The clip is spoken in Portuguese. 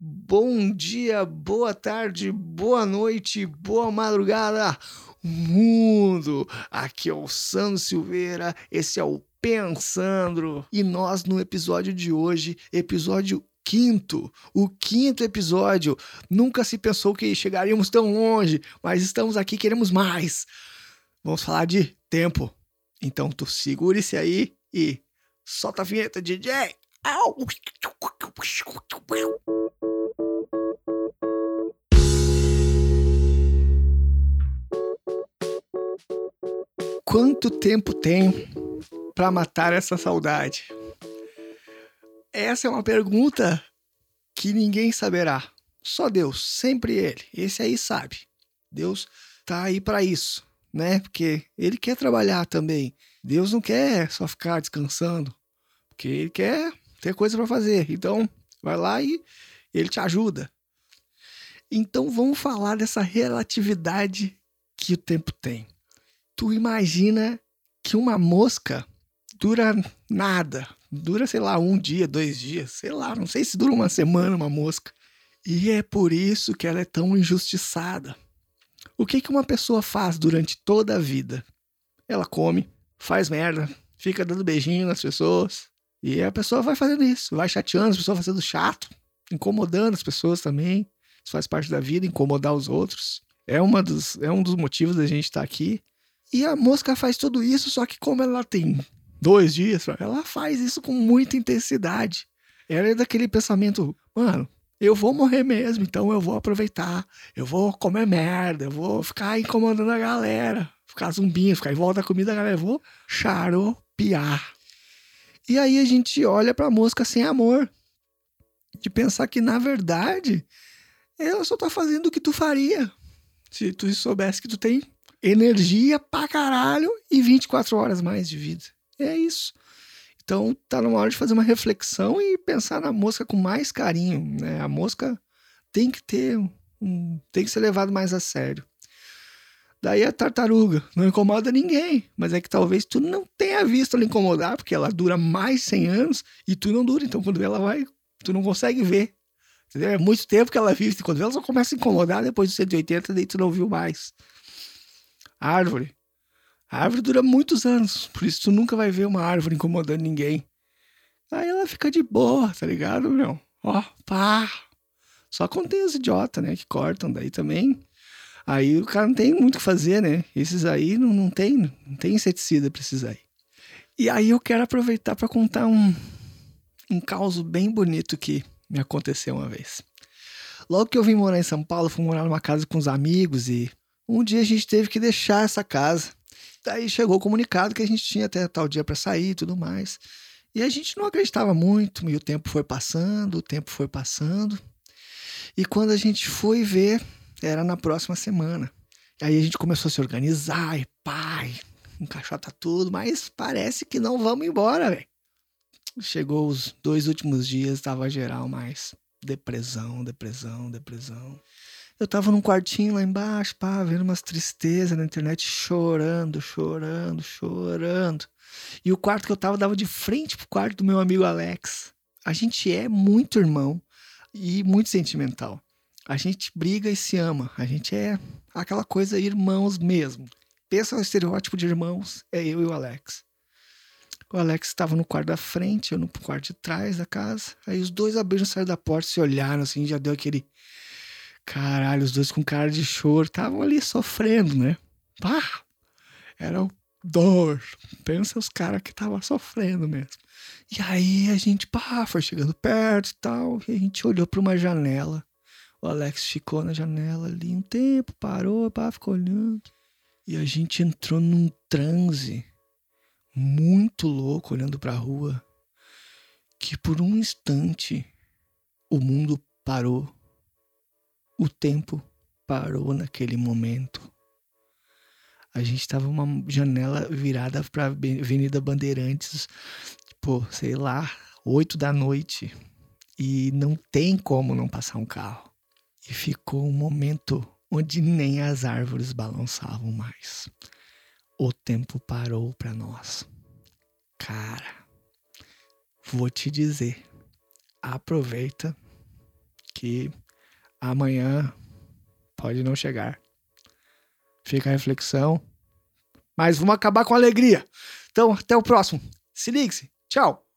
Bom dia, boa tarde, boa noite, boa madrugada, mundo! Aqui é o Sandro Silveira, esse é o Pensandro. E nós, no episódio de hoje, episódio quinto, o quinto episódio. Nunca se pensou que chegaríamos tão longe, mas estamos aqui, queremos mais. Vamos falar de tempo. Então tu segure-se aí e solta a vinheta, DJ. Au! Quanto tempo tenho para matar essa saudade? Essa é uma pergunta que ninguém saberá. Só Deus, sempre Ele. Esse aí sabe. Deus tá aí para isso, né? Porque Ele quer trabalhar também. Deus não quer só ficar descansando, porque Ele quer ter coisa para fazer. Então, vai lá e Ele te ajuda. Então, vamos falar dessa relatividade que o tempo tem. Tu imagina que uma mosca dura nada, dura, sei lá, um dia, dois dias, sei lá, não sei se dura uma semana uma mosca. E é por isso que ela é tão injustiçada. O que, que uma pessoa faz durante toda a vida? Ela come, faz merda, fica dando beijinho nas pessoas. E a pessoa vai fazendo isso, vai chateando as pessoas, fazendo chato, incomodando as pessoas também. Isso faz parte da vida, incomodar os outros. É, uma dos, é um dos motivos da gente estar aqui. E a mosca faz tudo isso, só que como ela tem dois dias, ela faz isso com muita intensidade. Ela é daquele pensamento, mano, eu vou morrer mesmo, então eu vou aproveitar, eu vou comer merda, eu vou ficar incomodando a galera, ficar zumbinho, ficar em volta da comida, galera, eu vou charopear. E aí a gente olha pra mosca sem amor, de pensar que na verdade ela só tá fazendo o que tu faria se tu soubesse que tu tem energia pra caralho e 24 horas mais de vida. É isso. Então tá numa hora de fazer uma reflexão e pensar na mosca com mais carinho, né? A mosca tem que ter um, tem que ser levado mais a sério. Daí a tartaruga não incomoda ninguém, mas é que talvez tu não tenha visto ela incomodar, porque ela dura mais 100 anos e tu não dura, então quando ela vai, tu não consegue ver. Entendeu? É muito tempo que ela vive, quando ela só começa a incomodar depois de 180, daí tu não viu mais. Árvore. A árvore dura muitos anos, por isso tu nunca vai ver uma árvore incomodando ninguém. Aí ela fica de boa, tá ligado, meu? Ó, pá. Só tem os idiotas, né, que cortam daí também. Aí o cara não tem muito o que fazer, né? Esses aí não, não tem, não tem inseticida pra esses aí. E aí eu quero aproveitar para contar um, um caos bem bonito que me aconteceu uma vez. Logo que eu vim morar em São Paulo, fui morar numa casa com os amigos e um dia a gente teve que deixar essa casa. Daí chegou o comunicado que a gente tinha até tal dia para sair e tudo mais. E a gente não acreditava muito, e o tempo foi passando, o tempo foi passando. E quando a gente foi ver, era na próxima semana. Aí a gente começou a se organizar, e pai, encaixota tudo, mas parece que não vamos embora, velho. Chegou os dois últimos dias, tava geral mais depressão, depressão, depressão. Eu tava num quartinho lá embaixo, pá, vendo umas tristezas na internet, chorando, chorando, chorando. E o quarto que eu tava dava de frente pro quarto do meu amigo Alex. A gente é muito irmão e muito sentimental. A gente briga e se ama. A gente é aquela coisa irmãos mesmo. Pensa no estereótipo de irmãos, é eu e o Alex. O Alex estava no quarto da frente, eu no quarto de trás da casa. Aí os dois abriram, saíram da porta, se olharam assim, já deu aquele Caralho, os dois com cara de choro, estavam ali sofrendo, né? Pá! Era o dor. Pensa os caras que estavam sofrendo mesmo. E aí a gente, pá, foi chegando perto e tal, e a gente olhou para uma janela. O Alex ficou na janela ali um tempo, parou, pá, ficou olhando. E a gente entrou num transe muito louco olhando para a rua, que por um instante o mundo parou o tempo parou naquele momento. A gente estava uma janela virada para Avenida Bandeirantes, pô, sei lá, oito da noite. E não tem como não passar um carro. E ficou um momento onde nem as árvores balançavam mais. O tempo parou para nós. Cara, vou te dizer, aproveita que amanhã pode não chegar. Fica a reflexão. Mas vamos acabar com alegria. Então, até o próximo. Se ligue-se. Tchau.